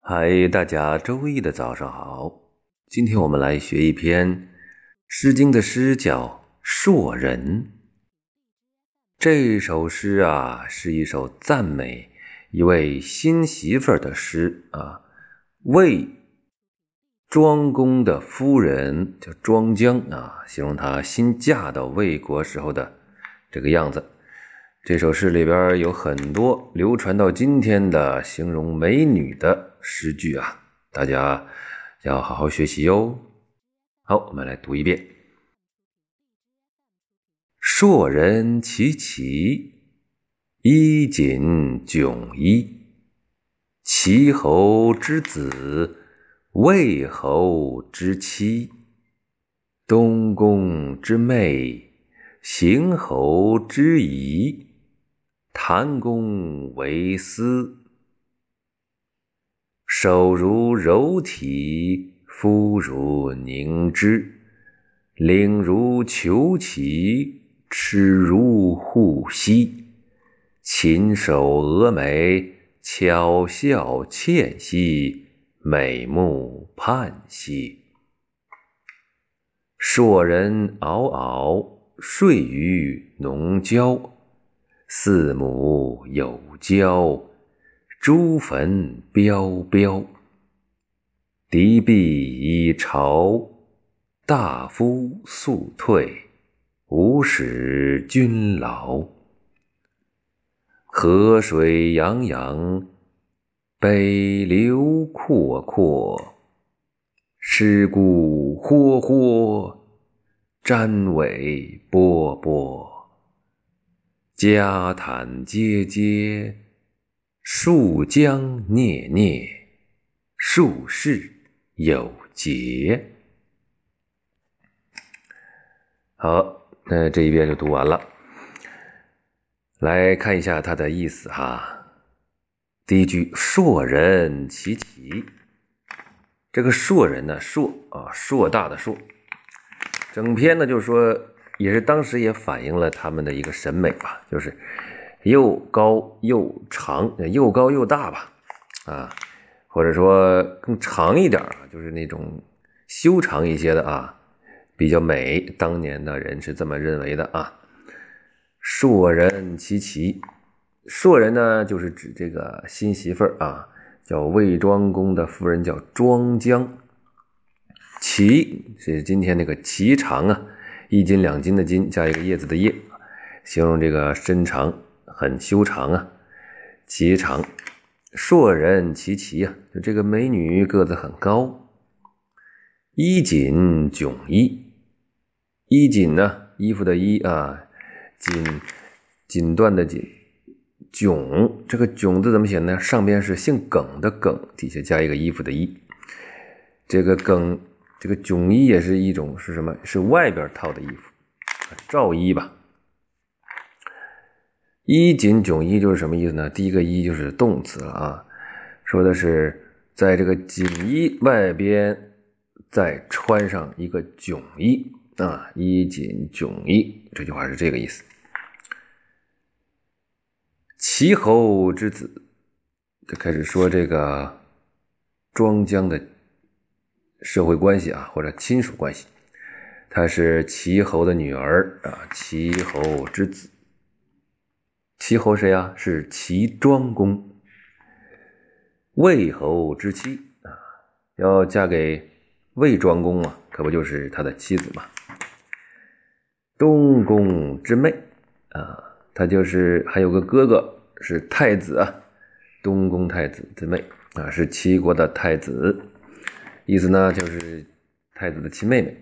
嗨，大家周一的早上好。今天我们来学一篇《诗经》的诗，叫《硕人》。这首诗啊，是一首赞美一位新媳妇儿的诗啊。魏庄公的夫人叫庄姜啊，形容她新嫁到魏国时候的这个样子。这首诗里边有很多流传到今天的形容美女的诗句啊，大家要好好学习哟。好，我们来读一遍：硕人其其衣锦迥衣，齐侯之子，魏侯之妻，东宫之妹，邢侯之仪。谭公为丝，手如柔体，肤如凝脂，领如虬蛴，齿如护犀，禽首蛾眉，巧笑倩兮，美目盼兮。硕人嗷嗷，睡于农郊。四母有交，朱坟标标。敌必已朝，大夫速退，无使君劳。河水洋洋，北流阔阔。尸骨霍霍，瞻尾波波。家坦阶阶，树将孽孽，树势有节。好，那这一遍就读完了。来看一下它的意思哈。第一句“硕人其其”，这个“硕人”呢，硕啊，硕大的硕。整篇呢，就是说。也是当时也反映了他们的一个审美吧，就是又高又长，又高又大吧，啊，或者说更长一点，就是那种修长一些的啊，比较美。当年的人是这么认为的啊。硕人其其，硕人呢，就是指这个新媳妇儿啊，叫魏庄公的夫人叫庄姜。其是今天那个齐长啊。一斤两斤的斤加一个叶子的叶，形容这个身长很修长啊，颀长，硕人其其啊，就这个美女个子很高。衣锦迥衣，衣锦呢，衣服的衣啊，锦锦缎的锦，迥这个迥字怎么写呢？上边是姓耿的耿，底下加一个衣服的衣，这个耿。这个迥衣也是一种是什么？是外边套的衣服，罩衣吧。衣锦迥衣就是什么意思呢？第一个衣就是动词了啊，说的是在这个锦衣外边再穿上一个迥衣啊，衣锦迥衣，这句话是这个意思。齐侯之子，就开始说这个庄姜的。社会关系啊，或者亲属关系，她是齐侯的女儿啊，齐侯之子。齐侯谁啊？是齐庄公。魏侯之妻啊，要嫁给魏庄公啊，可不就是他的妻子吗？东宫之妹啊，他就是还有个哥哥是太子啊，东宫太子之妹啊，是齐国的太子。意思呢，就是太子的亲妹妹，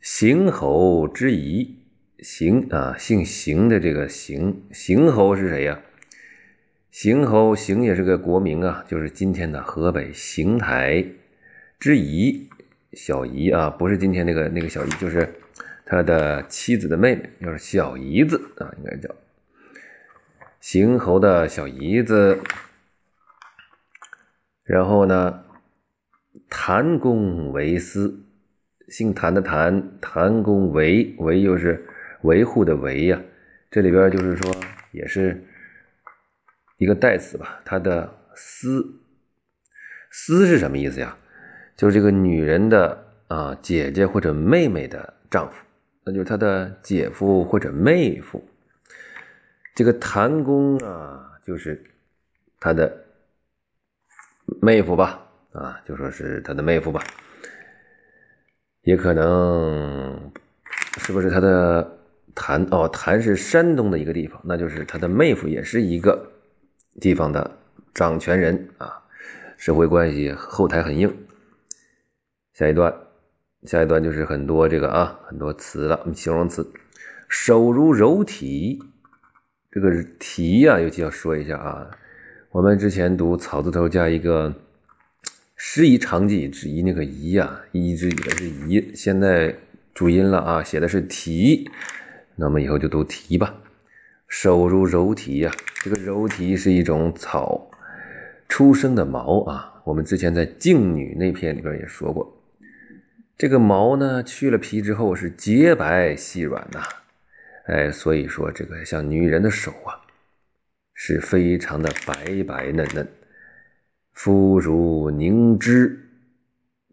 邢侯之仪，邢啊，姓邢的这个邢，邢侯是谁呀？邢侯，邢也是个国名啊，就是今天的河北邢台之仪，小姨啊，不是今天那个那个小姨，就是他的妻子的妹妹，就是小姨子啊，应该叫邢侯的小姨子。然后呢？谭公为私，姓谭的谭，谭公维维又是维护的维呀，这里边就是说也是一个代词吧。他的私，私是什么意思呀？就是这个女人的啊姐姐或者妹妹的丈夫，那就是她的姐夫或者妹夫。这个谭公啊，就是他的妹夫吧？啊，就说是他的妹夫吧，也可能是不是他的谭？哦，谭是山东的一个地方，那就是他的妹夫也是一个地方的掌权人啊，社会关系后台很硬。下一段，下一段就是很多这个啊，很多词了，形容词，手如柔荑。这个“提”呀，尤其要说一下啊。我们之前读草字头加一个“师夷长技之夷”，那个“夷”呀，“夷之夷”的是“夷”，现在注音了啊，写的是“提”，那么以后就读“提”吧。手如柔荑呀，这个柔荑是一种草出生的毛啊。我们之前在《静女》那篇里边也说过，这个毛呢，去了皮之后是洁白细软呐。哎，所以说这个像女人的手啊，是非常的白白嫩嫩，肤如凝脂，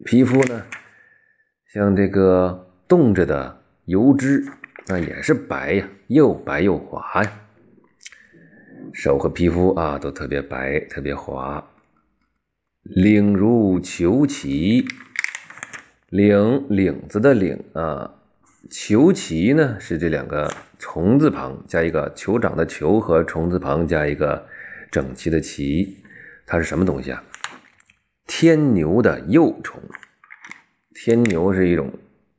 皮肤呢，像这个冻着的油脂，那也是白呀，又白又滑呀。手和皮肤啊，都特别白，特别滑。领如球旗，领领子的领啊。球旗呢是这两个虫字旁加一个酋长的酋和虫字旁加一个整齐的齐，它是什么东西啊？天牛的幼虫。天牛是一种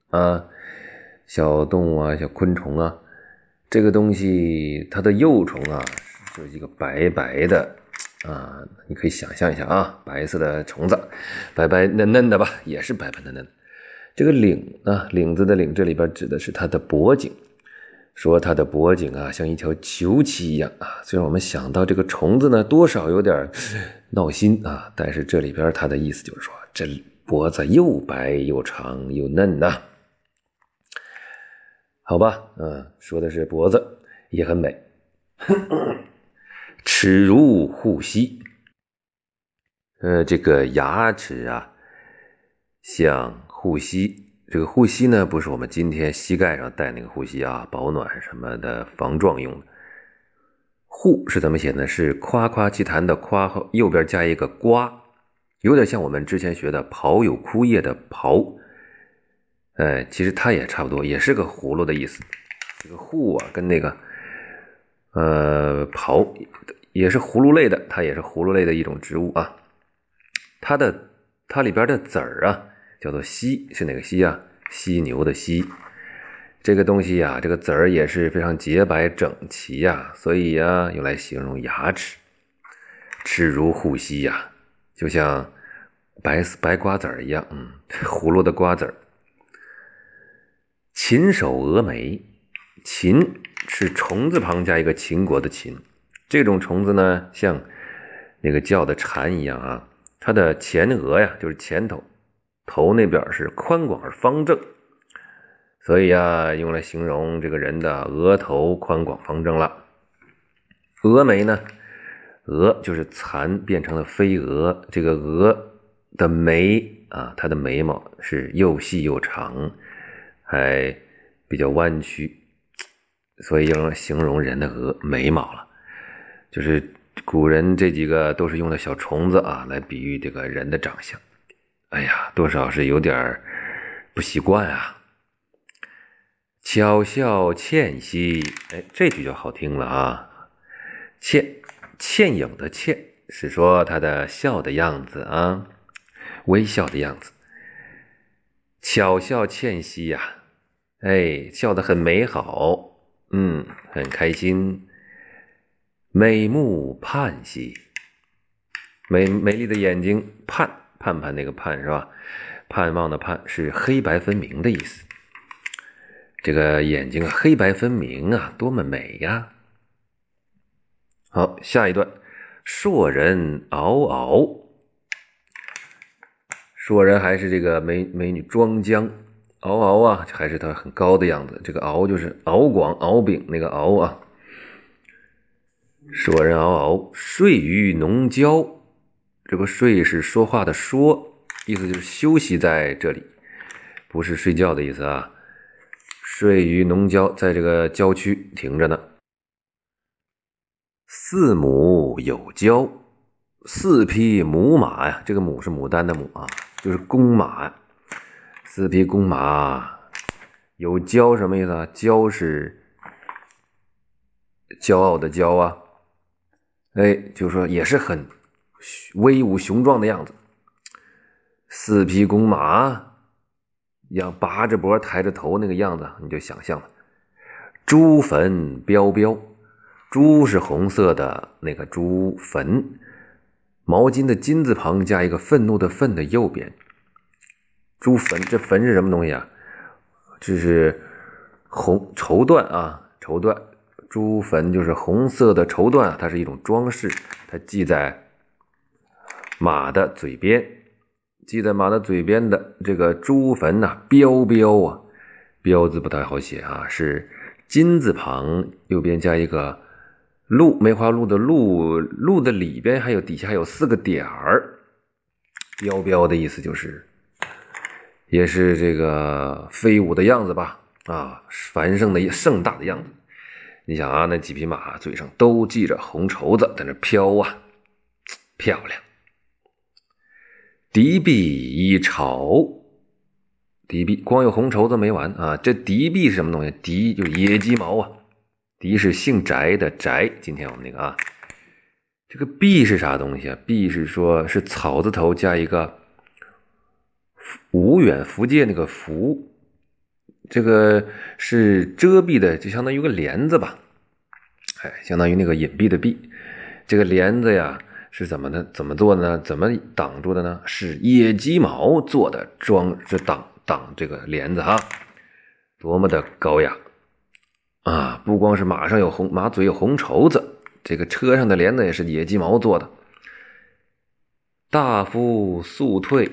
啊小动物啊小昆虫啊，这个东西它的幼虫啊就是一个白白的啊，你可以想象一下啊，白色的虫子，白白嫩嫩的吧，也是白白嫩嫩的。这个领啊，领子的领，这里边指的是它的脖颈，说它的脖颈啊，像一条球旗一样啊。虽然我们想到这个虫子呢，多少有点闹心啊，但是这里边它的意思就是说，这脖子又白又长又嫩呐。好吧，嗯，说的是脖子也很美。齿如护膝，呃，这个牙齿啊，像。护膝，这个护膝呢，不是我们今天膝盖上戴那个护膝啊，保暖什么的防撞用的。护是怎么写呢？是夸夸其谈的夸后右边加一个瓜，有点像我们之前学的刨有枯叶的刨。哎，其实它也差不多，也是个葫芦的意思。这个护啊，跟那个呃刨也是葫芦类的，它也是葫芦类的一种植物啊。它的它里边的籽儿啊。叫做犀是哪个犀啊？犀牛的犀，这个东西呀，这个籽儿也是非常洁白整齐呀，所以呀，用来形容牙齿，齿如护膝呀，就像白白瓜子儿一样，嗯，葫芦的瓜子儿。禽首峨眉，禽是虫字旁加一个秦国的秦，这种虫子呢，像那个叫的蝉一样啊，它的前额呀，就是前头。头那边是宽广而方正，所以啊，用来形容这个人的额头宽广方正了。峨眉呢，峨就是蚕变成了飞蛾，这个蛾的眉啊，它的眉毛是又细又长，还比较弯曲，所以用来形容人的额眉毛了。就是古人这几个都是用的小虫子啊，来比喻这个人的长相。哎呀，多少是有点不习惯啊！巧笑倩兮，哎，这句就好听了啊！倩，倩影的倩，是说她的笑的样子啊，微笑的样子。巧笑倩兮呀，哎，笑得很美好，嗯，很开心。美目盼兮，美美丽的眼睛盼。盼盼那个盼是吧？盼望的盼是黑白分明的意思。这个眼睛啊，黑白分明啊，多么美呀！好，下一段，硕人嗷嗷。硕人还是这个美美女庄姜，嗷嗷啊，还是她很高的样子。这个敖就是敖广、敖丙那个敖啊。硕人嗷嗷，睡于浓椒。这个睡是说话的说，意思就是休息在这里，不是睡觉的意思啊。睡于农郊，在这个郊区停着呢。四母有交，四匹母马呀，这个母是牡丹的母啊，就是公马。四匹公马有骄什么意思啊？骄是骄傲的骄啊。哎，就说也是很威武雄壮的样子。四匹公马。要拔着脖抬着头那个样子，你就想象了。朱坟标标，朱是红色的那个朱坟，毛巾的金字旁加一个愤怒的愤的右边。朱坟，这坟是什么东西啊？这是红绸缎啊，绸缎。朱坟就是红色的绸缎，它是一种装饰，它系在马的嘴边。系在马的嘴边的这个朱坟呐，标标啊，标字不太好写啊，是金字旁，右边加一个鹿，梅花鹿的鹿，鹿的里边还有底下还有四个点儿，标标的意思就是，也是这个飞舞的样子吧，啊，繁盛的盛大的样子。你想啊，那几匹马嘴上都系着红绸子，在那飘啊，漂亮。敌壁一朝，敌壁光有红绸子没完啊！这敌壁是什么东西？敌就野鸡毛啊！敌是姓翟的翟。今天我们那个啊，这个壁是啥东西啊？壁是说是草字头加一个无远福界那个福，这个是遮蔽的，就相当于个帘子吧？哎，相当于那个隐蔽的蔽，这个帘子呀。是怎么的？怎么做的呢？怎么挡住的呢？是野鸡毛做的，装这挡挡这个帘子哈，多么的高雅啊！不光是马上有红马嘴有红绸子，这个车上的帘子也是野鸡毛做的。大夫速退，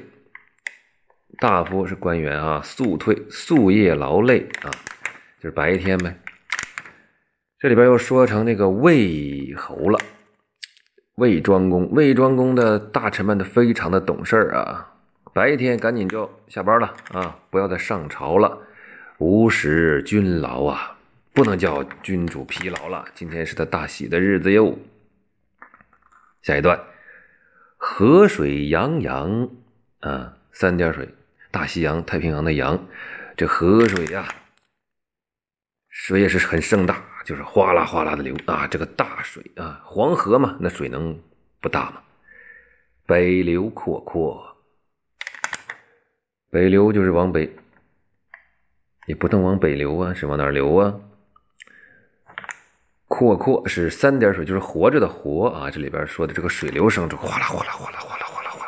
大夫是官员啊，速退，夙夜劳累啊，就是白天呗。这里边又说成那个魏侯了。魏庄公，魏庄公的大臣们都非常的懂事儿啊，白天赶紧就下班了啊，不要再上朝了，无使君劳啊，不能叫君主疲劳了。今天是他大喜的日子哟。下一段，河水洋洋啊，三点水，大西洋、太平洋的洋，这河水呀，水也是很盛大。就是哗啦哗啦的流啊，这个大水啊，黄河嘛，那水能不大吗？北流阔阔，北流就是往北，也不能往北流啊，是往哪流啊？阔阔是三点水，就是活着的活啊。这里边说的这个水流声，就哗啦哗啦哗啦哗啦哗啦哗。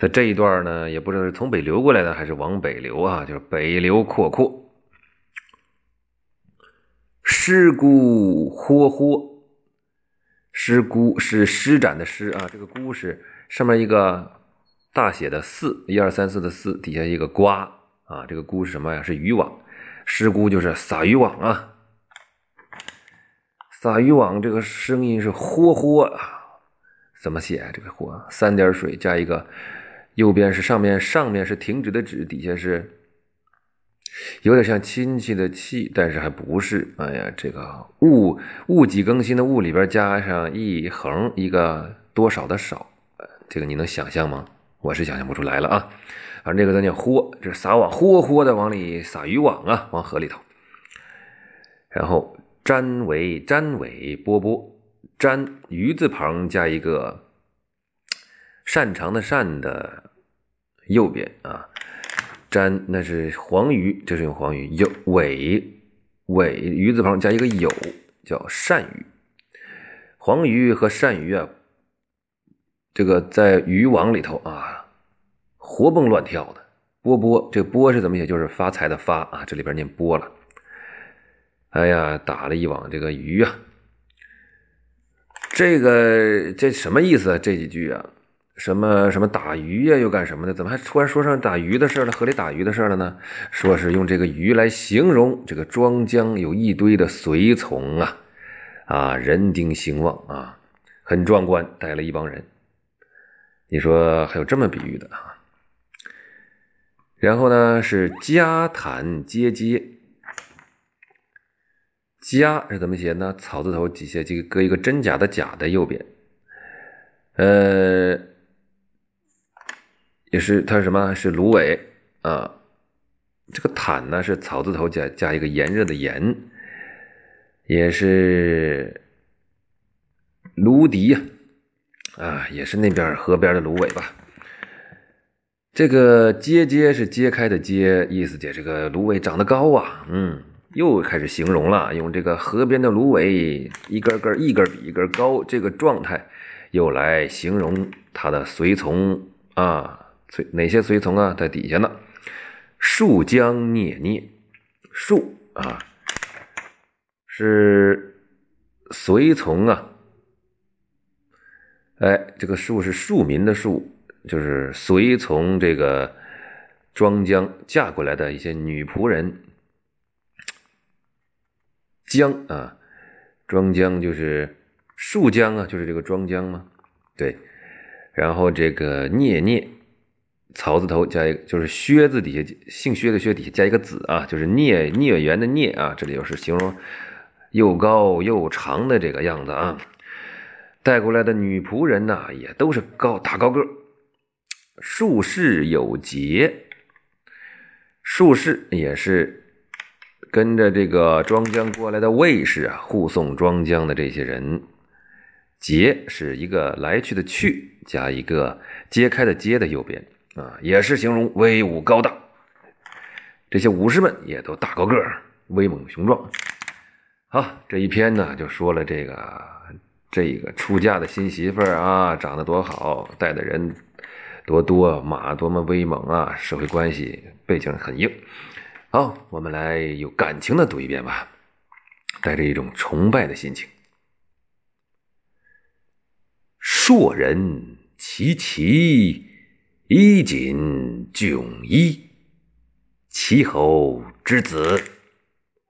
在这一段呢，也不知道是从北流过来的，还是往北流啊，就是北流阔阔。尸姑豁豁，尸姑是施展的施啊，这个姑是上面一个大写的四，一二三四的四，底下一个瓜啊，这个姑是什么呀？是渔网，尸姑就是撒渔网啊，撒渔网这个声音是豁豁啊，怎么写这个豁？三点水加一个，右边是上面，上面是停止的止，底下是。有点像亲戚的戚，但是还不是。哎呀，这个物物几更新的物里边加上一横一个多少的少，这个你能想象吗？我是想象不出来了啊。而这个咱叫豁，这撒网豁豁的往里撒渔网啊，往河里头。然后粘尾粘尾波波粘鱼字旁加一个擅长的擅的右边啊。沾那是黄鱼，这是用黄鱼。有尾尾鱼字旁加一个有，叫鳝鱼。黄鱼和鳝鱼啊，这个在渔网里头啊，活蹦乱跳的。波波，这波是怎么写？就是发财的发啊，这里边念波了。哎呀，打了一网这个鱼啊，这个这什么意思啊？这几句啊？什么什么打鱼呀，又干什么的？怎么还突然说上打鱼的事了？河里打鱼的事了呢？说是用这个鱼来形容这个庄江有一堆的随从啊，啊，人丁兴旺啊，很壮观，带了一帮人。你说还有这么比喻的啊？然后呢是家坦接接，家是怎么写呢？草字头底下这个搁一个真假的假的右边，呃，也是它是什么？是芦苇啊。这个坦呢是草字头加加一个炎热的炎，也是芦荻呀，啊，也是那边河边的芦苇吧。这个揭揭是揭开的揭，意思解这个芦苇长得高啊，嗯，又开始形容了，用这个河边的芦苇一根根一根比一根高这个状态，又来形容他的随从啊，随哪些随从啊，在底下呢？树将孽孽，树啊，是随从啊，哎，这个树是庶民的庶。就是随从这个庄姜嫁过来的一些女仆人，姜啊，庄姜就是树姜啊，就是这个庄姜吗？对，然后这个聂聂，草字头加一个，就是薛字底下姓薛的薛底下加一个子啊，就是聂聂园的聂啊，这里又是形容又高又长的这个样子啊。带过来的女仆人呢，也都是高大高个。术士有节，术士也是跟着这个庄姜过来的卫士啊，护送庄姜的这些人。节是一个来去的去，加一个揭开的揭的右边啊，也是形容威武高大。这些武士们也都大高个儿，威猛雄壮。好，这一篇呢就说了这个这个出嫁的新媳妇儿啊，长得多好，带的人。多多马多么威猛啊！社会关系背景很硬。好，我们来有感情的读一遍吧，带着一种崇拜的心情。硕人其其衣锦迥衣，齐侯之子，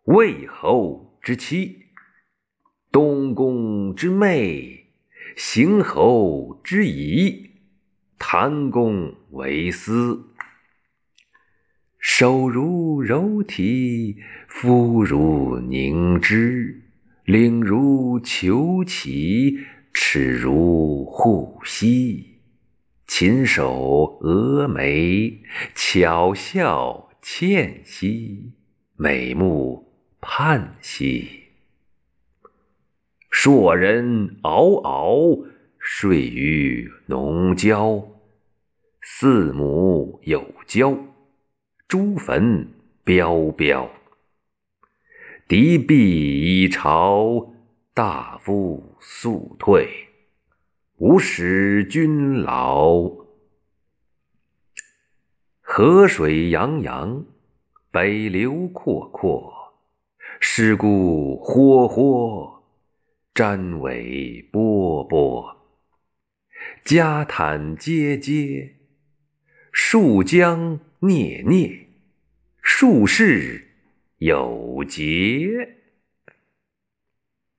魏侯之妻，东宫之妹，邢侯之姨。谭公为丝，手如柔荑，肤如凝脂，领如虬蛴，齿如护膝，琴手蛾眉，巧笑倩兮，美目盼兮。硕人嗷嗷，睡于农郊。四母有交，朱坟彪彪。敌必已朝，大夫速退。吾使君劳。河水洋洋，北流阔阔。尸骨豁豁，瞻尾波波。家坦阶阶。树将孽孽，树势有节。